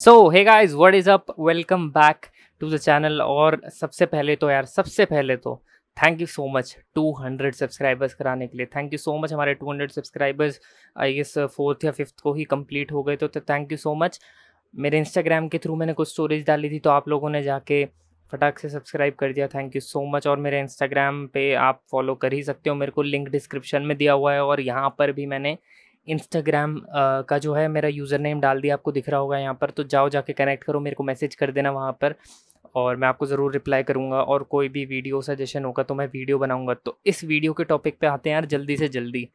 So hey guys what is up welcome back to the channel और सबसे पहले तो यार, सबसे पहले तो thank you so much 200 subscribers कराने के लिए। थैंक यू सो मच हमारे 200 सब्सक्राइबर्स आई गेस फोर्थ या फिफ्थ को ही कंप्लीट हो गए तो थैंक यू सो मच मेरे इंस्टाग्राम के थ्रू मैंने कुछ स्टोरीज डाली थी तो आप लोगों ने जाके फटाक से सब्सक्राइब कर दिया। थैंक यू सो मच और मेरे इंस्टाग्राम पे आप फॉलो कर ही सकते हो। मेरे को लिंक डिस्क्रिप्शन में दिया हुआ है और यहाँ पर भी मैंने इंस्टाग्राम का जो है मेरा यूज़र नेम डाल दिया आपको दिख रहा होगा यहाँ पर तो जाओ जाके कनेक्ट करो, मेरे को मैसेज कर देना वहाँ पर और मैं आपको ज़रूर रिप्लाई करूँगा और कोई भी वीडियो सजेशन होगा तो मैं वीडियो बनाऊँगा। तो इस वीडियो के टॉपिक पे आते हैं यार जल्दी से जल्दी,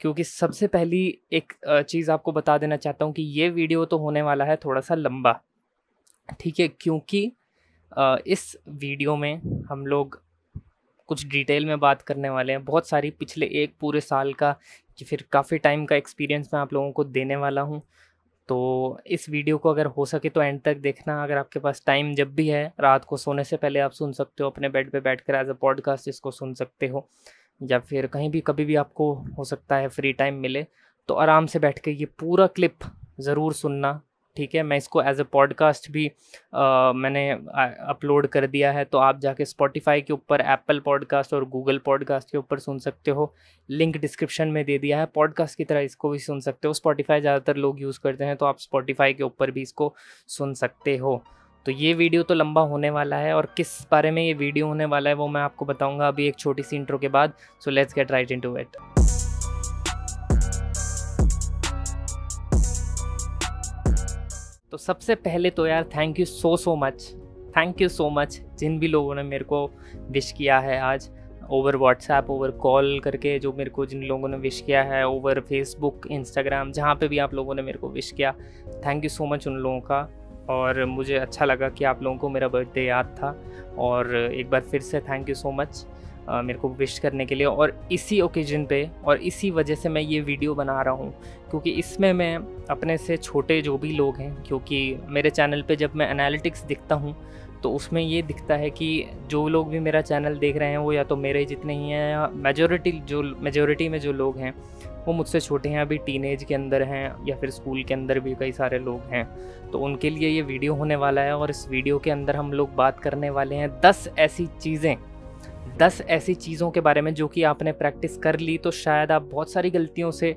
क्योंकि सबसे पहली एक चीज़ आपको बता देना चाहता हूँ कि ये वीडियो तो होने वाला है थोड़ा सा लंबा, ठीक है? क्योंकि इस वीडियो में हम लोग कुछ डिटेल में बात करने वाले हैं। बहुत सारी पिछले एक पूरे साल का कि फिर काफ़ी टाइम का एक्सपीरियंस मैं आप लोगों को देने वाला हूँ। तो इस वीडियो को अगर हो सके तो एंड तक देखना। अगर आपके पास टाइम जब भी है, रात को सोने से पहले आप सुन सकते हो, अपने बेड पे बैठ कर एज अ पॉडकास्ट इसको सुन सकते हो, या फिर कहीं भी, कभी भी आपको हो सकता है फ्री टाइम मिले तो आराम से बैठ के ये पूरा क्लिप ज़रूर सुनना। ठीक है मैं इसको एज अ पॉडकास्ट भी आ, मैंने अपलोड कर दिया है तो आप जाके स्पॉटिफाई के ऊपर एप्पल पॉडकास्ट और गूगल पॉडकास्ट के ऊपर सुन सकते हो। लिंक डिस्क्रिप्शन में दे दिया है पॉडकास्ट की तरह इसको भी सुन सकते हो। स्पॉटिफाई ज़्यादातर लोग यूज़ करते हैं तो आप स्पॉटिफाई के ऊपर भी इसको सुन सकते हो। तो ये वीडियो तो लंबा होने वाला है और किस बारे में ये वीडियो होने वाला है वो मैं आपको बताऊँगा अभी एक छोटी सी इंट्रो के बाद। So let's get right into it तो सबसे पहले तो यार thank you so so much thank you so much जिन भी लोगों ने मेरे को विश किया है आज ओवर व्हाट्सएप ओवर कॉल करके जो मेरे को जिन लोगों ने विश किया है ओवर फेसबुक इंस्टाग्राम जहाँ पे भी आप लोगों ने मेरे को विश किया थैंक यू सो मच उन लोगों का। और मुझे अच्छा लगा कि आप लोगों को मेरा बर्थडे याद था। और एक बार फिर से थैंक यू सो मच मेरे को विश करने के लिए और इसी ओकेजन पे और इसी वजह से मैं ये वीडियो बना रहा हूँ, क्योंकि इसमें मैं अपने से छोटे जो भी लोग हैं, क्योंकि मेरे चैनल पे जब मैं एनालिटिक्स दिखता हूँ तो उसमें ये दिखता है कि जो लोग भी मेरा चैनल देख रहे हैं, वो या तो मेरे जितने ही हैं या मेजोरिटी जो मेजोरिटी में जो लोग हैं, वो मुझसे छोटे हैं, अभी टीन के अंदर हैं या फिर स्कूल के अंदर भी कई सारे लोग हैं। तो उनके लिए ये वीडियो होने वाला है और इस वीडियो के अंदर हम लोग बात करने वाले हैं दस ऐसी चीज़ें दस ऐसी चीज़ों के बारे में जो कि आपने प्रैक्टिस कर ली तो शायद आप बहुत सारी गलतियों से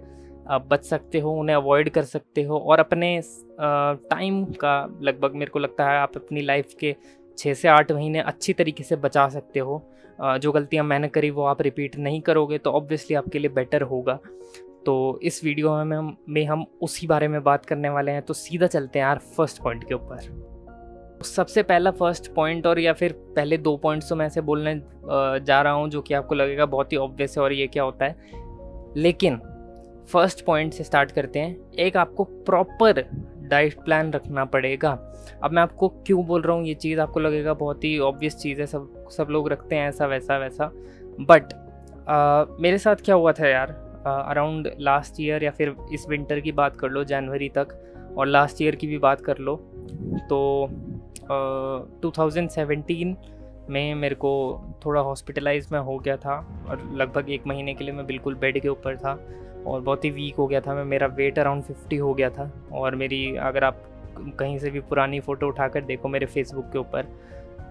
बच सकते हो, उन्हें अवॉइड कर सकते हो और अपने टाइम का लगभग मेरे को लगता है आप अपनी लाइफ के छः से आठ महीने अच्छी तरीके से बचा सकते हो। जो गलतियाँ मैंने करी वो आप रिपीट नहीं करोगे तो ऑब्वियसली आपके लिए बेटर होगा। तो इस वीडियो में हम में हम उसी बारे में बात करने वाले हैं तो सीधा चलते हैं यार फ़र्स्ट पॉइंट के ऊपर। सबसे पहला फ़र्स्ट पॉइंट और या फिर पहले दो पॉइंट्स तो मैं ऐसे बोलने जा रहा हूँ जो कि आपको लगेगा बहुत ही ऑब्वियस है और ये क्या होता है। लेकिन फ़र्स्ट पॉइंट से स्टार्ट करते हैं। एक आपको प्रॉपर डाइट प्लान रखना पड़ेगा। अब मैं आपको क्यों बोल रहा हूँ? ये चीज़ आपको लगेगा बहुत ही ऑब्वियस चीज़ है, सब सब लोग रखते हैं ऐसा, वैसा वैसा। बट मेरे साथ क्या हुआ था यार? अराउंड लास्ट ईयर या फिर इस विंटर की बात कर लो जनवरी तक, और लास्ट ईयर की भी बात कर लो तो टू थाउज़ेंड सेवेंटीन में मेरे को थोड़ा हॉस्पिटलाइज में हो गया था और लगभग एक महीने के लिए मैं बिल्कुल बेड के ऊपर था और बहुत ही वीक हो गया था मैं, मेरा वेट अराउंड फिफ्टी हो गया था और मेरी, अगर आप कहीं से भी पुरानी फ़ोटो उठाकर देखो मेरे फेसबुक के ऊपर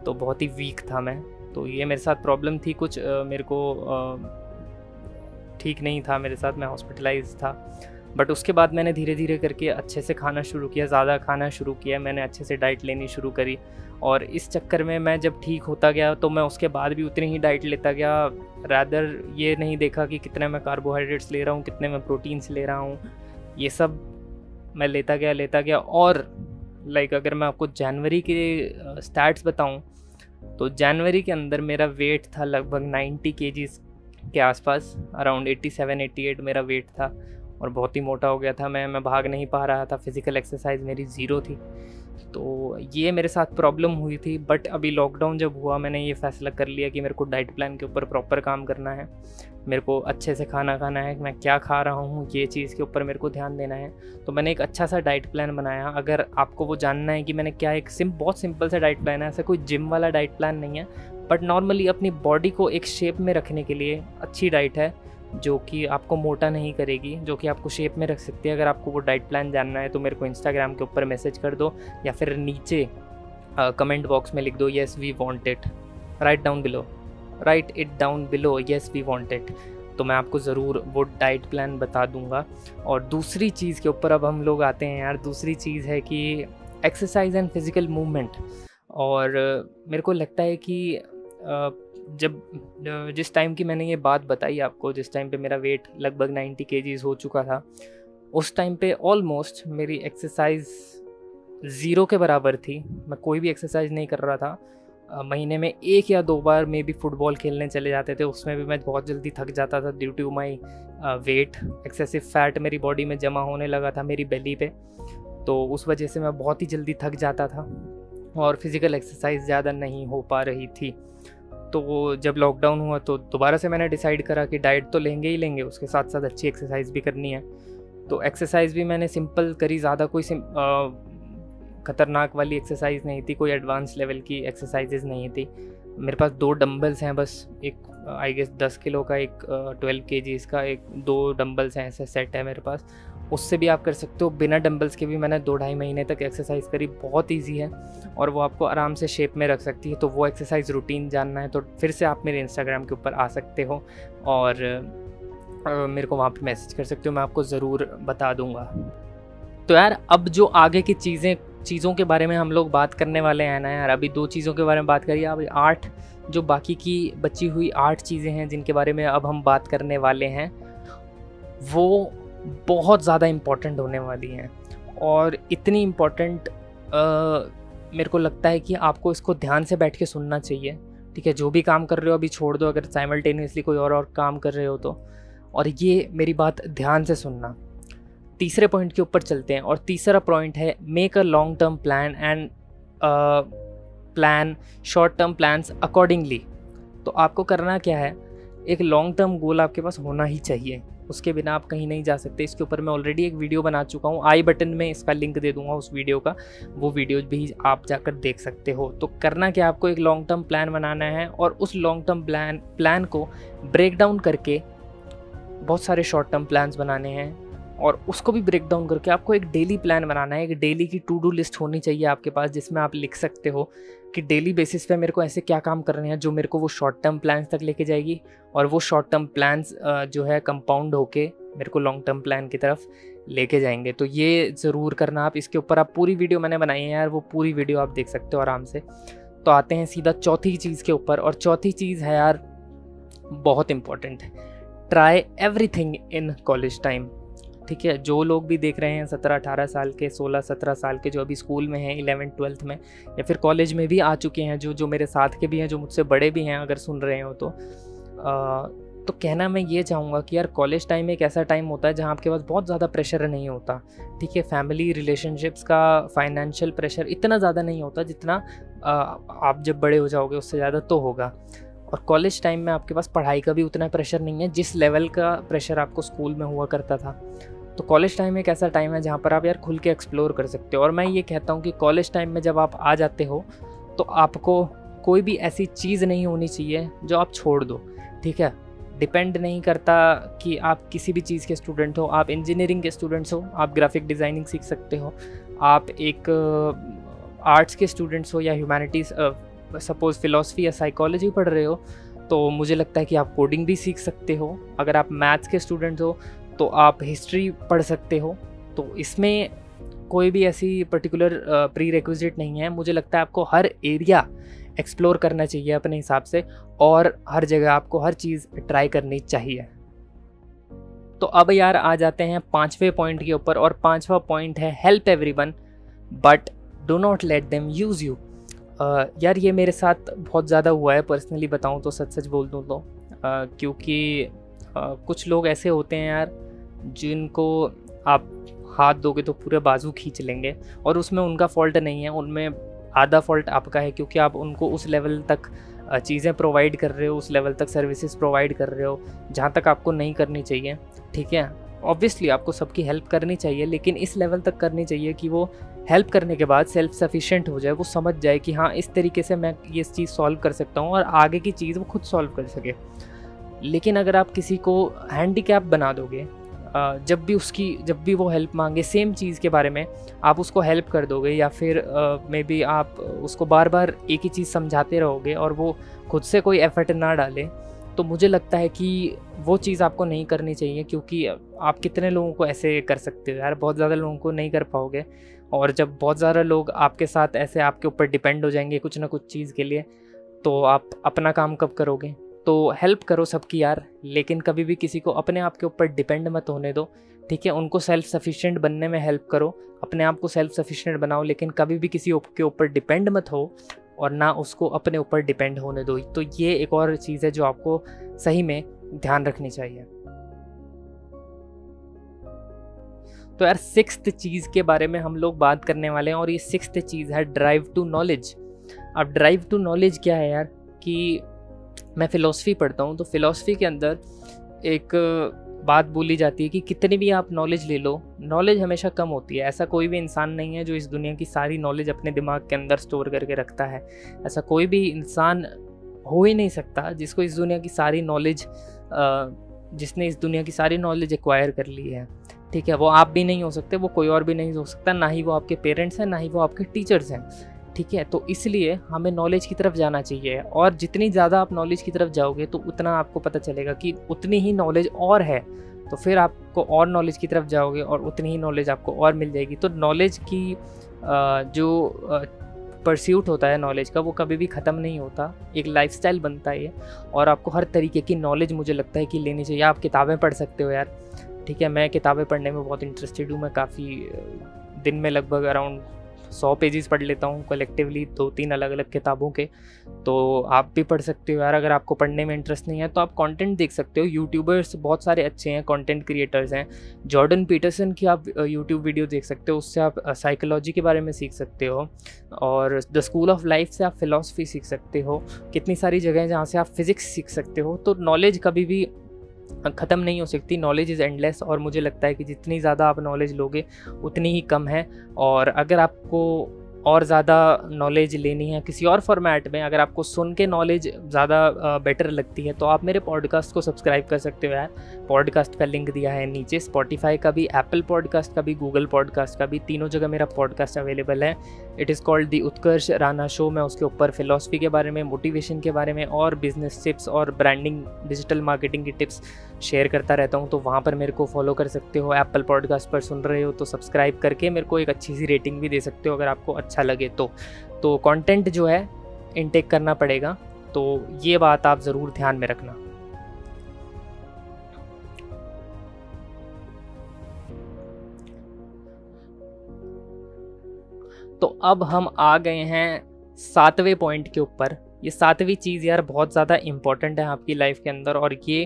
तो बहुत ही वीक था मैं। तो ये मेरे साथ प्रॉब्लम थी कुछ मेरे को ठीक नहीं था मेरे साथ, मैं हॉस्पिटलाइज था। बट उसके बाद मैंने धीरे धीरे करके अच्छे से खाना शुरू किया, ज़्यादा खाना शुरू किया, मैंने अच्छे से डाइट लेनी शुरू करी। और इस चक्कर में मैं जब ठीक होता गया तो मैं उसके बाद भी उतनी ही डाइट लेता गया। रैदर ये नहीं देखा कि कितने मैं कार्बोहाइड्रेट्स ले रहा हूँ, कितने मैं प्रोटीन्स ले रहा हूँ। ये सब मैं लेता गया लेता गया। और लाइक अगर मैं आपको जनवरी के स्टैट्स बताऊँ तो जनवरी के अंदर मेरा वेट था लगभग 90 के के आसपास अराउंड 87 88 मेरा वेट था। और बहुत ही मोटा हो गया था, मैं मैं भाग नहीं पा रहा था। फ़िज़िकल एक्सरसाइज मेरी ज़ीरो थी। तो ये मेरे साथ प्रॉब्लम हुई थी बट अभी लॉकडाउन जब हुआ, मैंने ये फ़ैसला कर लिया कि मेरे को डाइट प्लान के ऊपर प्रॉपर काम करना है। मेरे को अच्छे से खाना खाना है, मैं क्या खा रहा हूँ, ये चीज़ के ऊपर मेरे को ध्यान देना है। तो मैंने एक अच्छा सा डाइट प्लान बनाया। अगर आपको वो जानना है कि मैंने क्या एक सिम बहुत सिंपल सा डाइट प्लान है, ऐसा कोई जिम वाला डाइट प्लान नहीं है बट नॉर्मली अपनी बॉडी को एक शेप में रखने के लिए अच्छी डाइट है। जो कि आपको मोटा नहीं करेगी, जो कि आपको शेप में रख सकती है। अगर आपको वो डाइट प्लान जानना है तो मेरे को इंस्टाग्राम के ऊपर मैसेज कर दो या फिर नीचे कमेंट बॉक्स में लिख दो yes we want it write down below write it down below yes we want it तो मैं आपको ज़रूर वो डाइट प्लान बता दूँगा। और दूसरी चीज़ के ऊपर अब हम लोग आते हैं यार। दूसरी चीज़ है कि एक्सरसाइज एंड फ़िज़िकल मूवमेंट और मेरे को लगता है कि जब जिस टाइम की मैंने ये बात बताई आपको, जिस टाइम पे मेरा वेट लगभग 90 के हो चुका था, उस टाइम पे ऑलमोस्ट मेरी एक्सरसाइज ज़ीरो के बराबर थी। मैं कोई भी एक्सरसाइज नहीं कर रहा था। महीने में एक या दो बार मे भी फुटबॉल खेलने चले जाते थे। उसमें भी मैं बहुत जल्दी थक जाता था due to my weight excessive fat मेरी बॉडी में जमा होने लगा था मेरी बेली पे। तो उस वजह से मैं बहुत ही जल्दी थक जाता था और फ़िज़िकल एक्सरसाइज ज़्यादा नहीं हो पा रही थी। तो जब लॉकडाउन हुआ तो दोबारा से मैंने डिसाइड करा कि डाइट तो लेंगे ही लेंगे, उसके साथ साथ अच्छी एक्सरसाइज भी करनी है। तो एक्सरसाइज भी मैंने सिंपल करी, ज़्यादा कोई ख़तरनाक वाली एक्सरसाइज नहीं थी, कोई एडवांस लेवल की एक्सरसाइजेज नहीं थी। मेरे पास दो डम्बल्स हैं बस, एक आई गेस दस किलो का, एक ट्वेल्व के का, एक, दो डम्बल्स हैं ऐसे सेट है मेरे पास। उससे भी आप कर सकते हो। बिना डम्बल्स के भी मैंने दो ढाई महीने तक एक्सरसाइज करी, बहुत ईजी है और वो आपको आराम से शेप में रख सकती है। तो वो एक्सरसाइज रूटीन जानना है तो फिर से आप मेरे इंस्टाग्राम के ऊपर आ सकते हो और मेरे को वहाँ पे मैसेज कर सकते हो। मैं आपको ज़रूर बता दूँगा। तो यार, अब जो आगे की चीज़ें, चीज़ों के बारे में हम लोग बात करने वाले हैं ना यार, अभी दो चीज़ों के बारे में बात करिए। अब आठ, जो बाकी की बची हुई आठ चीज़ें हैं जिनके बारे में अब हम बात करने वाले हैं, वो बहुत ज़्यादा इंपॉर्टेंट होने वाली हैं। और इतनी इंपॉर्टेंट मेरे को लगता है कि आपको इसको ध्यान से बैठ के सुनना चाहिए। ठीक है, जो भी काम कर रहे हो अभी छोड़ दो, अगर साइमल्टेनियसली कोई और और काम कर रहे हो तो। और ये मेरी बात ध्यान से सुनना। तीसरे पॉइंट के ऊपर चलते हैं और तीसरा पॉइंट है make a long term plan and plan short term plans accordingly तो आपको करना क्या है, एक लॉन्ग टर्म गोल आपके पास होना ही चाहिए। उसके बिना आप कहीं नहीं जा सकते। इसके ऊपर मैं ऑलरेडी एक वीडियो बना चुका हूँ। आई बटन में इसका लिंक दे दूँगा उस वीडियो का। वो वीडियो भी आप जाकर देख सकते हो। तो करना क्या आपको एक लॉन्ग टर्म प्लान बनाना है और उस लॉन्ग टर्म प्लान प्लान को ब्रेक डाउन करके बहुत सारे शॉर्ट टर्म प्लान्स बनाने हैं और उसको भी ब्रेक डाउन करके आपको एक डेली प्लान बनाना है। एक डेली की टू डू लिस्ट होनी चाहिए आपके पास जिसमें आप लिख सकते हो। कि डेली बेसिस पे मेरे को ऐसे क्या काम करने हैं जो मेरे को वो शॉर्ट टर्म प्लान्स तक लेके जाएगी और वो शॉर्ट टर्म प्लान्स जो है कंपाउंड होके मेरे को लॉन्ग टर्म प्लान की तरफ़ लेके जाएँगे। तो ये ज़रूर करना आप। इसके ऊपर आप पूरी वीडियो मैंने बनाई है यार, वो पूरी वीडियो आप देख सकते हो आराम से। तो आते हैं सीधा चौथी चीज़ के ऊपर और चौथी चीज़ है यार, बहुत इंपॉर्टेंट है। Try everything in college time ठीक है जो लोग भी देख रहे हैं सत्रह अठारह साल के सोलह सत्रह साल के जो अभी स्कूल में हैं इलेवन ट्वेल्थ में या फिर कॉलेज में भी आ चुके हैं जो जो मेरे साथ के भी हैं जो मुझसे बड़े भी हैं अगर सुन रहे हो तो। आ, तो कहना मैं ये चाहूँगा कि यार कॉलेज टाइम एक ऐसा टाइम होता है जहाँ आपके पास बहुत ज़्यादा प्रेशर नहीं होता ठीक है? फैमिली रिलेशनशिप्स का फाइनेंशियल प्रेशर इतना ज़्यादा नहीं होता जितना आ, आप जब बड़े हो जाओगे उससे ज़्यादा तो होगा। और कॉलेज टाइम में आपके पास पढ़ाई का भी उतना प्रेशर नहीं है जिस लेवल का प्रेशर आपको स्कूल में हुआ करता था। तो कॉलेज टाइम एक ऐसा टाइम है जहाँ पर आप यार खुल के एक्सप्लोर कर सकते हो। और मैं ये कहता हूँ कि कॉलेज टाइम में जब आप आ जाते हो तो आपको कोई भी ऐसी चीज़ नहीं होनी चाहिए जो आप छोड़ दो, ठीक है? डिपेंड नहीं करता कि आप किसी भी चीज़ के स्टूडेंट हो। आप इंजीनियरिंग के स्टूडेंट्स हो, आप ग्राफिक डिज़ाइनिंग सीख सकते हो। आप एक आर्ट्स के स्टूडेंट्स हो या ह्यूमैनिटीज़ सपोज़ फ़िलासफ़ी या साइकोलॉजी पढ़ रहे हो तो मुझे लगता है कि आप कोडिंग भी सीख सकते हो। अगर आप मैथ्स के स्टूडेंट हो तो आप हिस्ट्री पढ़ सकते हो। तो इसमें कोई भी ऐसी पर्टिकुलर प्री रिक्विजिट नहीं है। मुझे लगता है आपको हर एरिया एक्सप्लोर करना चाहिए अपने हिसाब से और हर जगह आपको हर चीज़ ट्राई करनी चाहिए। तो अब यार आ जाते हैं पाँचवें पॉइंट के ऊपर और पांचवा पॉइंट है help everyone but do not let them use you यार ये मेरे साथ बहुत ज़्यादा हुआ है पर्सनली बताऊँ तो सच सच बोल दूँ तो। uh, क्योंकि uh, कुछ लोग ऐसे होते हैं यार जिनको आप हाथ दोगे तो पूरे बाजू खींच लेंगे और उसमें उनका फॉल्ट नहीं है, उनमें आधा फॉल्ट आपका है क्योंकि आप उनको उस लेवल तक चीज़ें प्रोवाइड कर रहे हो, उस लेवल तक सर्विसेज़ प्रोवाइड कर रहे हो, जहाँ तक आपको नहीं करनी चाहिए, ठीक है? ऑब्वियसली आपको सबकी हेल्प करनी चाहिए, लेकिन इस लेवल तक करनी चाहिए कि वो हेल्प करने के बाद सेल्फ सफिशेंट हो जाए, वो समझ जाए कि हाँ इस तरीके से मैं ये चीज़ सॉल्व कर सकता हूँ और आगे की चीज़ वो खुद सॉल्व कर सके। लेकिन अगर आप किसी को हैंडीकैप बना दोगे जब भी उसकी, जब भी वो हेल्प मांगे सेम चीज़ के बारे में, आप उसको हेल्प कर दोगे या फिर मे बी आप उसको बार बार एक ही चीज़ समझाते रहोगे और वो खुद से कोई एफर्ट ना डाले तो मुझे लगता है कि वो चीज़ आपको नहीं करनी चाहिए क्योंकि आप कितने लोगों को ऐसे कर सकते हो यार? बहुत ज़्यादा लोगों को नहीं कर पाओगे और जब बहुत ज़्यादा लोग आपके साथ ऐसे आपके ऊपर डिपेंड हो जाएँगे कुछ ना कुछ चीज़ के लिए तो आप अपना काम कब करोगे? तो हेल्प करो सबकी यार, लेकिन कभी भी किसी को अपने आप के ऊपर डिपेंड मत होने दो, ठीक है? उनको सेल्फ सफिशिएंट बनने में हेल्प करो, अपने आप को सेल्फ सफिशिएंट बनाओ, लेकिन कभी भी किसी के ऊपर डिपेंड मत हो और ना उसको अपने ऊपर डिपेंड होने दो। तो ये एक और चीज़ है जो आपको सही में ध्यान रखनी चाहिए। तो यार सिक्स चीज़ के बारे में हम लोग बात करने वाले हैं और ये सिक्स चीज़ है ड्राइव टू नॉलेज अब ड्राइव टू नॉलेज क्या है यार? कि मैं फ़िलोसफी पढ़ता हूँ तो फ़िलोसफी के अंदर एक बात बोली जाती है कि कितनी भी आप नॉलेज ले लो नॉलेज हमेशा कम होती है। ऐसा कोई भी इंसान नहीं है जो इस दुनिया की सारी नॉलेज अपने दिमाग के अंदर स्टोर करके रखता है। ऐसा कोई भी इंसान हो ही नहीं सकता जिसको इस दुनिया की सारी नॉलेज जिसने इस दुनिया की सारी नॉलेज एक्वायर कर ली है। ठीक है, वो आप भी नहीं हो सकते, वो कोई और भी नहीं हो सकता, ना ही वो आपके पेरेंट्स हैं, ना ही वो आपके टीचर्स हैं। ठीक है? तो इसलिए हमें नॉलेज की तरफ़ जाना चाहिए और जितनी ज़्यादा आप नॉलेज की तरफ़ जाओगे तो उतना आपको पता चलेगा कि उतनी ही नॉलेज और है। तो फिर आपको और नॉलेज की तरफ़ जाओगे और उतनी ही नॉलेज आपको और मिल जाएगी। तो नॉलेज की जो परस्यूट होता है नॉलेज का, वो कभी भी ख़त्म नहीं होता। एक लाइफस्टाइल बनता है और आपको हर तरीके की नॉलेज मुझे लगता है कि लेनी चाहिए। आप किताबें पढ़ सकते हो यार। ठीक है, मैं किताबें पढ़ने में बहुत इंटरेस्टेड हूँ। मैं काफ़ी दिन में लगभग अराउंड सौ पेजेस पढ़ लेता हूँ कलेक्टिवली दो तीन अलग अलग किताबों के। तो आप भी पढ़ सकते हो यार, अगर आपको पढ़ने में इंटरेस्ट नहीं है तो आप कंटेंट देख सकते हो। यूट्यूबर्स बहुत सारे अच्छे हैं कंटेंट क्रिएटर्स हैं। जॉर्डन पीटरसन की आप यूट्यूब वीडियो देख सकते हो, उससे आप साइकोलॉजी के बारे में सीख सकते हो। और द स्कूल ऑफ़ लाइफ से आप फिलोसफी सीख सकते हो। कितनी सारी जगह हैं जहाँ से आप फिज़िक्स सीख सकते हो। तो नॉलेज कभी भी ख़त्म नहीं हो सकती। नॉलेज इज़ एंडलेस और मुझे लगता है कि जितनी ज़्यादा आप नॉलेज लोगे, उतनी ही कम है। और अगर आपको और ज़्यादा नॉलेज लेनी है किसी और फॉर्मेट में, अगर आपको सुन के नॉलेज ज़्यादा बेटर लगती है तो आप मेरे पॉडकास्ट को सब्सक्राइब कर सकते हो यार। पॉडकास्ट का लिंक दिया है नीचे स्पॉटिफाई का भी एप्पल पॉडकास्ट का भी गूगल पॉडकास्ट का भी, तीनों जगह मेरा पॉडकास्ट अवेलेबल है। It is called the Utkarsh Rana show मैं उसके ऊपर फिलोसफी के बारे में मोटिवेशन के बारे में और बिज़नेस टिप्स और ब्रांडिंग डिजिटल मार्केटिंग की टिप्स शेयर करता रहता हूँ तो वहाँ पर मेरे को फॉलो कर सकते हो। एप्पल पॉडकास्ट पर सुन रहे हो तो सब्सक्राइब करके मेरे को एक अच्छी सी रेटिंग भी दे सकते हो, अगर आपको अच्छा लगे तो। तो कंटेंट जो है इनटेक करना पड़ेगा। तो ये बात आप ज़रूर ध्यान में रखना। तो अब हम आ गए हैं सातवें पॉइंट के ऊपर। ये सातवीं चीज़ यार बहुत ज़्यादा इंपॉर्टेंट है आपकी लाइफ के अंदर और ये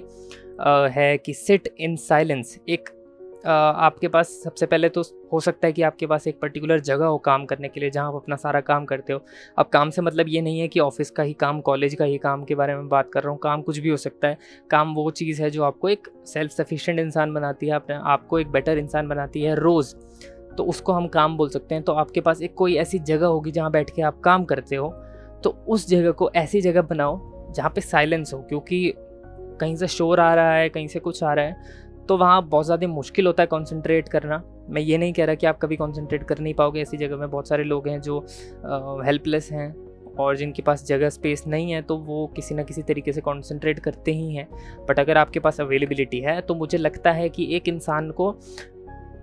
आ, है कि सिट इन साइलेंस एक आपके पास सबसे पहले तो हो सकता है कि आपके पास एक पर्टिकुलर जगह हो काम करने के लिए जहाँ आप अपना सारा काम करते हो। अब काम से मतलब ये नहीं है कि ऑफ़िस का ही काम, कॉलेज का ही काम के बारे में बात कर रहा हूँ। काम कुछ भी हो सकता है। काम वो चीज़ है जो आपको एक सेल्फ सफिशेंट इंसान बनाती है, अपने आपको एक बेटर इंसान बनाती है रोज़। तो उसको हम काम बोल सकते हैं। तो आपके पास एक कोई ऐसी जगह होगी जहाँ बैठ के आप काम करते हो। तो उस जगह को ऐसी जगह बनाओ जहाँ पे साइलेंस हो, क्योंकि कहीं से शोर आ रहा है, कहीं से कुछ आ रहा है। तो वहाँ बहुत ज़्यादा मुश्किल होता है कॉन्सेंट्रेट करना। मैं ये नहीं कह रहा कि आप कभी कॉन्सेंट्रेट कर नहीं पाओगे। ऐसी जगह में बहुत सारे लोग हैं जो हेल्पलेस हैं और जिनके पास जगह स्पेस नहीं है तो वो किसी ना किसी तरीके से कॉन्सेंट्रेट करते ही हैं। बट अगर आपके पास अवेलेबिलिटी है तो मुझे लगता है कि एक इंसान को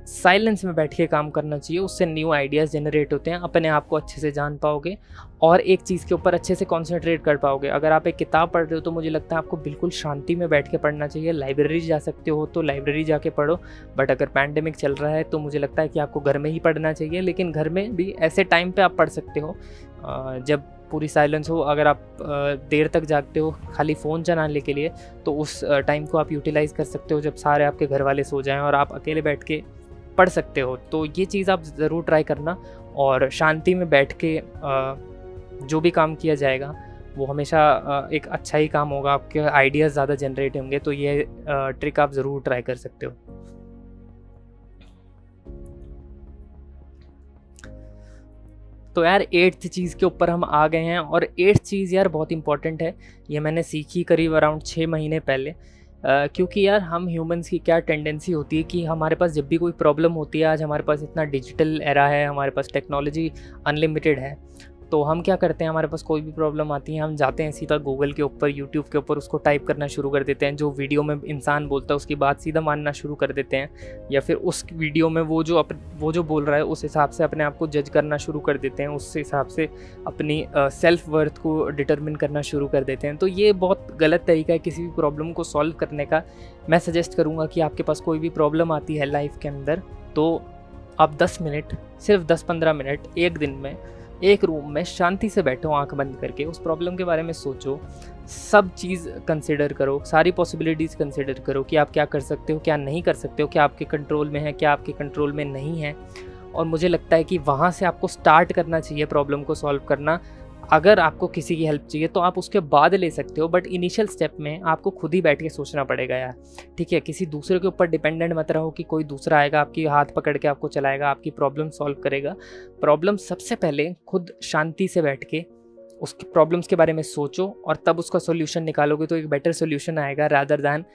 साइलेंस में बैठ के काम करना चाहिए, उससे न्यू आइडियाज़ जनरेट होते हैं, अपने आप को अच्छे से जान पाओगे और एक चीज़ के ऊपर अच्छे से कॉन्सेंट्रेट कर पाओगे। अगर आप एक किताब पढ़ रहे हो तो मुझे लगता है आपको बिल्कुल शांति में बैठ के पढ़ना चाहिए। लाइब्रेरी जा सकते हो तो लाइब्रेरी जाके पढ़ो बट अगर पैंडमिक चल रहा है तो मुझे लगता है कि आपको घर में ही पढ़ना चाहिए, लेकिन घर में भी ऐसे टाइम पर आप पढ़ सकते हो। जब पूरी साइलेंस हो, अगर आप देर तक जागते हो खाली फ़ोन चलाने के लिए तो उस टाइम को आप यूटिलाइज़ कर सकते हो जब सारे आपके घर वाले सो जाएँ और आप अकेले बैठ के पढ़ सकते हो। तो ये चीज़ आप ज़रूर ट्राई करना और शांति में बैठ के जो भी काम किया जाएगा, वो हमेशा एक अच्छा ही काम होगा। आपके आइडियाज़ ज़्यादा जनरेट होंगे तो ये ट्रिक आप ज़रूर ट्राई कर सकते हो। तो यार एट्थ चीज़ के ऊपर हम आ गए हैं और एट्थ चीज़ यार बहुत इंपॉर्टेंट है। ये मैंने सीखी करीब अराउंड छः महीने पहले। क्योंकि यार हम ह्यूमंस की क्या टेंडेंसी होती है कि हमारे पास जब भी कोई प्रॉब्लम होती है, आज हमारे पास इतना डिजिटल एरा है, हमारे पास टेक्नोलॉजी अनलिमिटेड है तो हम क्या करते हैं, हमारे पास कोई भी प्रॉब्लम आती है, हम जाते हैं सीधा गूगल के ऊपर यूट्यूब के ऊपर, उसको टाइप करना शुरू कर देते हैं। जो वीडियो में इंसान बोलता है, उसकी बात सीधा मानना शुरू कर देते हैं। या फिर उस वीडियो में वो जो अप, वो जो बोल रहा है, उस हिसाब से अपने आप को जज करना शुरू कर देते हैं। उस हिसाब से अपनी सेल्फ वर्थ को डिटर्मिन करना शुरू कर देते हैं। तो ये बहुत गलत तरीका है किसी भी प्रॉब्लम को सॉल्व करने का। मैं सजेस्ट करूँगा कि आपके पास कोई भी प्रॉब्लम आती है लाइफ के अंदर तो आप 10 मिनट सिर्फ़ 10-15 मिनट एक दिन में एक रूम में शांति से बैठो, आँख बंद करके। उस प्रॉब्लम के बारे में सोचो। सब चीज़ कंसिडर करो। सारी पॉसिबिलिटीज़ कंसिडर करो कि आप क्या कर सकते हो, क्या नहीं कर सकते हो, क्या आपके कंट्रोल में है, क्या आपके कंट्रोल में नहीं है। और मुझे लगता है कि वहाँ से आपको स्टार्ट करना चाहिए प्रॉब्लम को सॉल्व करना। अगर आपको किसी की हेल्प चाहिए तो आप उसके बाद ले सकते हो बट इनिशियल स्टेप में आपको खुद ही बैठ के सोचना पड़ेगा यार। ठीक है, किसी दूसरे के ऊपर डिपेंडेंट मत रहो कि कोई दूसरा आएगा, आपकी हाथ पकड़ के आपको चलाएगा, आपकी प्रॉब्लम सॉल्व करेगा। प्रॉब्लम सबसे पहले खुद शांति से बैठ के उसकी प्रॉब्लम्स के बारे में सोचो और तब उसका सोल्यूशन निकालोगे तो एक बेटर सोल्यूशन आएगा रादर दैन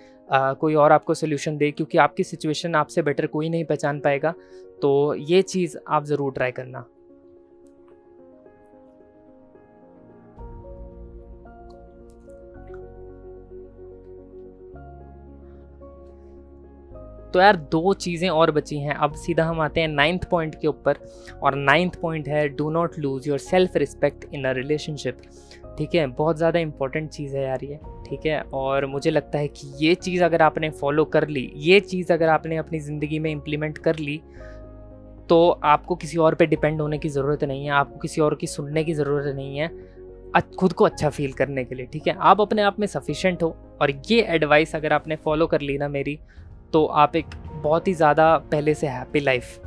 कोई और आपको सोल्यूशन दे, क्योंकि आपकी सिचुएशन आपसे बेटर कोई नहीं पहचान पाएगा। तो ये चीज़ आप ज़रूर ट्राई करना। तो यार दो चीज़ें और बची हैं। अब सीधा हम आते हैं नाइन्थ पॉइंट के ऊपर और नाइन्थ पॉइंट है do not lose your self respect in a relationship ठीक है? बहुत ज़्यादा इंपॉर्टेंट चीज़ है यार ये। ठीक है? और मुझे लगता है कि ये चीज़ अगर आपने फॉलो कर ली, ये चीज़ अगर आपने अपनी ज़िंदगी में इम्प्लीमेंट कर ली तो आपको किसी और पे डिपेंड होने की ज़रूरत नहीं है, आपको किसी और की सुनने की ज़रूरत नहीं है खुद को अच्छा फील करने के लिए। ठीक है? आप अपने आप में सफिशेंट हो और ये एडवाइस अगर आपने फॉलो कर ली ना मेरी तो आप एक बहुत ही ज़्यादा पहले से हैप्पी लाइफ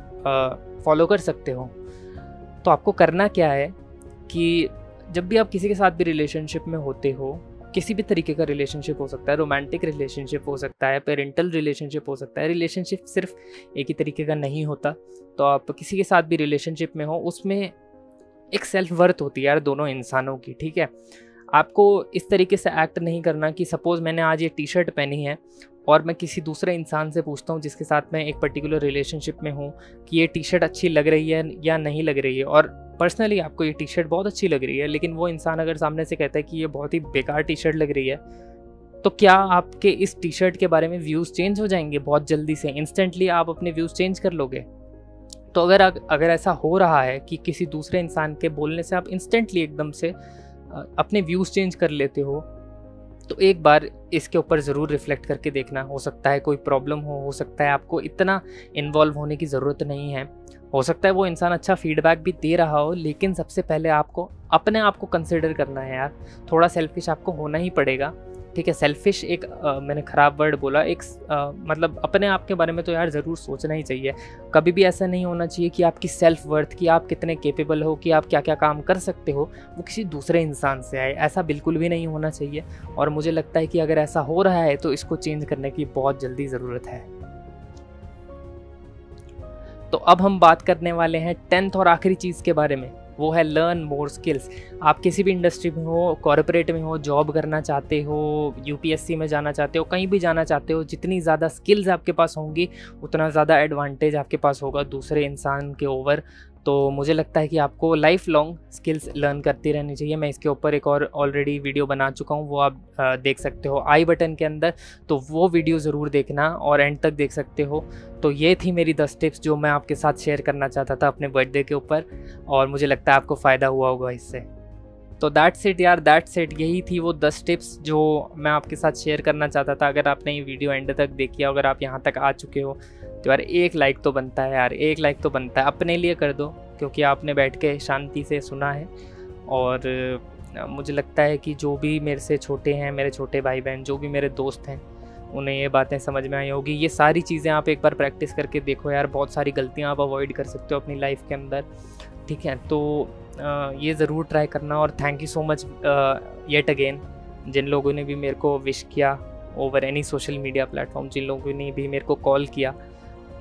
फॉलो कर सकते हो। तो आपको करना क्या है कि जब भी आप किसी के साथ भी रिलेशनशिप में होते हो, किसी भी तरीके का रिलेशनशिप हो सकता है रोमांटिक रिलेशनशिप हो सकता है पेरेंटल रिलेशनशिप हो सकता है रिलेशनशिप सिर्फ़ एक ही तरीके का नहीं होता। तो आप किसी के साथ भी रिलेशनशिप में हो, उसमें एक सेल्फ वर्थ होती है यार दोनों इंसानों की, ठीक है? आपको इस तरीके से एक्ट नहीं करना कि सपोज़ मैंने आज ये टी शर्ट पहनी है और मैं किसी दूसरे इंसान से पूछता हूँ जिसके साथ मैं एक पर्टिकुलर रिलेशनशिप में हूँ कि ये टी शर्ट अच्छी लग रही है या नहीं लग रही है। और पर्सनली आपको ये टी शर्ट बहुत अच्छी लग रही है, लेकिन वो इंसान अगर सामने से कहता है कि ये बहुत ही बेकार टी शर्ट लग रही है तो क्या आपके इस टी शर्ट के बारे में व्यूज़ चेंज हो जाएँगे बहुत जल्दी से? इंस्टेंटली आप अपने व्यूज़ चेंज कर लोगे? तो अगर अगर ऐसा हो रहा है कि किसी दूसरे इंसान के बोलने से आप इंस्टेंटली एकदम से अपने व्यूज़ चेंज कर लेते हो तो एक बार इसके ऊपर ज़रूर रिफ्लेक्ट करके देखना। हो सकता है कोई प्रॉब्लम हो हो सकता है आपको इतना इन्वॉल्व होने की ज़रूरत नहीं है। हो सकता है वो इंसान अच्छा फीडबैक भी दे रहा हो, लेकिन सबसे पहले आपको अपने आप को कंसिडर करना है यार। थोड़ा सेल्फिश आपको होना ही पड़ेगा। ठीक है सेल्फिश एक आ, मैंने ख़राब वर्ड बोला एक आ, मतलब अपने आप के बारे में तो यार ज़रूर सोचना ही चाहिए। कभी भी ऐसा नहीं होना चाहिए कि आपकी सेल्फ वर्थ कि आप कितने केपेबल हो कि आप क्या क्या काम कर सकते हो वो किसी दूसरे इंसान से आए ऐसा बिल्कुल भी नहीं होना चाहिए। और मुझे लगता है कि अगर ऐसा हो रहा है तो इसको चेंज करने की बहुत जल्दी ज़रूरत है। तो अब हम बात करने वाले हैं टेंथ और आखिरी चीज़ के बारे में। वो है लर्न मोर स्किल्स आप किसी भी इंडस्ट्री में हो कॉरपोरेट में हो जॉब करना चाहते हो यूपीएससी में जाना चाहते हो, कहीं भी जाना चाहते हो, जितनी ज़्यादा स्किल्स आपके पास होंगी, उतना ज़्यादा एडवांटेज आपके पास होगा दूसरे इंसान के ओवर तो मुझे लगता है कि आपको लाइफ लॉन्ग स्किल्स लर्न करती रहनी चाहिए। मैं इसके ऊपर एक और ऑलरेडी वीडियो बना चुका हूँ, वो आप देख सकते हो आई बटन के अंदर। तो वो वीडियो ज़रूर देखना और एंड तक देख सकते हो। तो ये थी मेरी दस टिप्स जो मैं आपके साथ शेयर करना चाहता था अपने बर्थडे के ऊपर और मुझे लगता है आपको फ़ायदा हुआ होगा इससे। तो दैट सेट यार दैट सेट यही थी वो दस टिप्स जो मैं आपके साथ शेयर करना चाहता था। अगर आपने ये वीडियो एंड तक देखी अगर आप यहाँ तक आ चुके हो तो यार, एक लाइक तो बनता है यार, एक लाइक तो बनता है। अपने लिए कर दो, क्योंकि आपने बैठ के शांति से सुना है। और मुझे लगता है कि जो भी मेरे से छोटे हैं, मेरे छोटे भाई बहन जो भी मेरे दोस्त हैं, उन्हें ये बातें समझ में आई होगी। ये सारी चीज़ें आप एक बार प्रैक्टिस करके देखो यार, बहुत सारी गलतियाँ आप अवॉइड कर सकते हो अपनी लाइफ के अंदर। ठीक है तो ये ज़रूर ट्राई करना और thank you so much yet again जिन लोगों ने भी मेरे को विश किया over any social media platform जिन लोगों ने भी मेरे को कॉल किया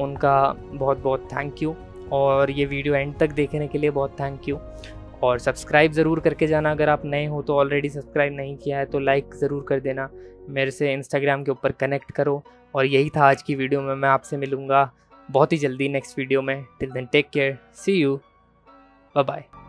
उनका बहुत बहुत थैंक यू और ये वीडियो एंड तक देखने के लिए बहुत थैंक यू और सब्सक्राइब ज़रूर करके जाना अगर आप नए हो तो ऑलरेडी सब्सक्राइब नहीं किया है तो लाइक ज़रूर कर देना. मेरे से इंस्टाग्राम के ऊपर कनेक्ट करो. और यही था आज की वीडियो में मैं आपसे मिलूँगा बहुत ही जल्दी नेक्स्ट वीडियो में. Till then take care see you bye bye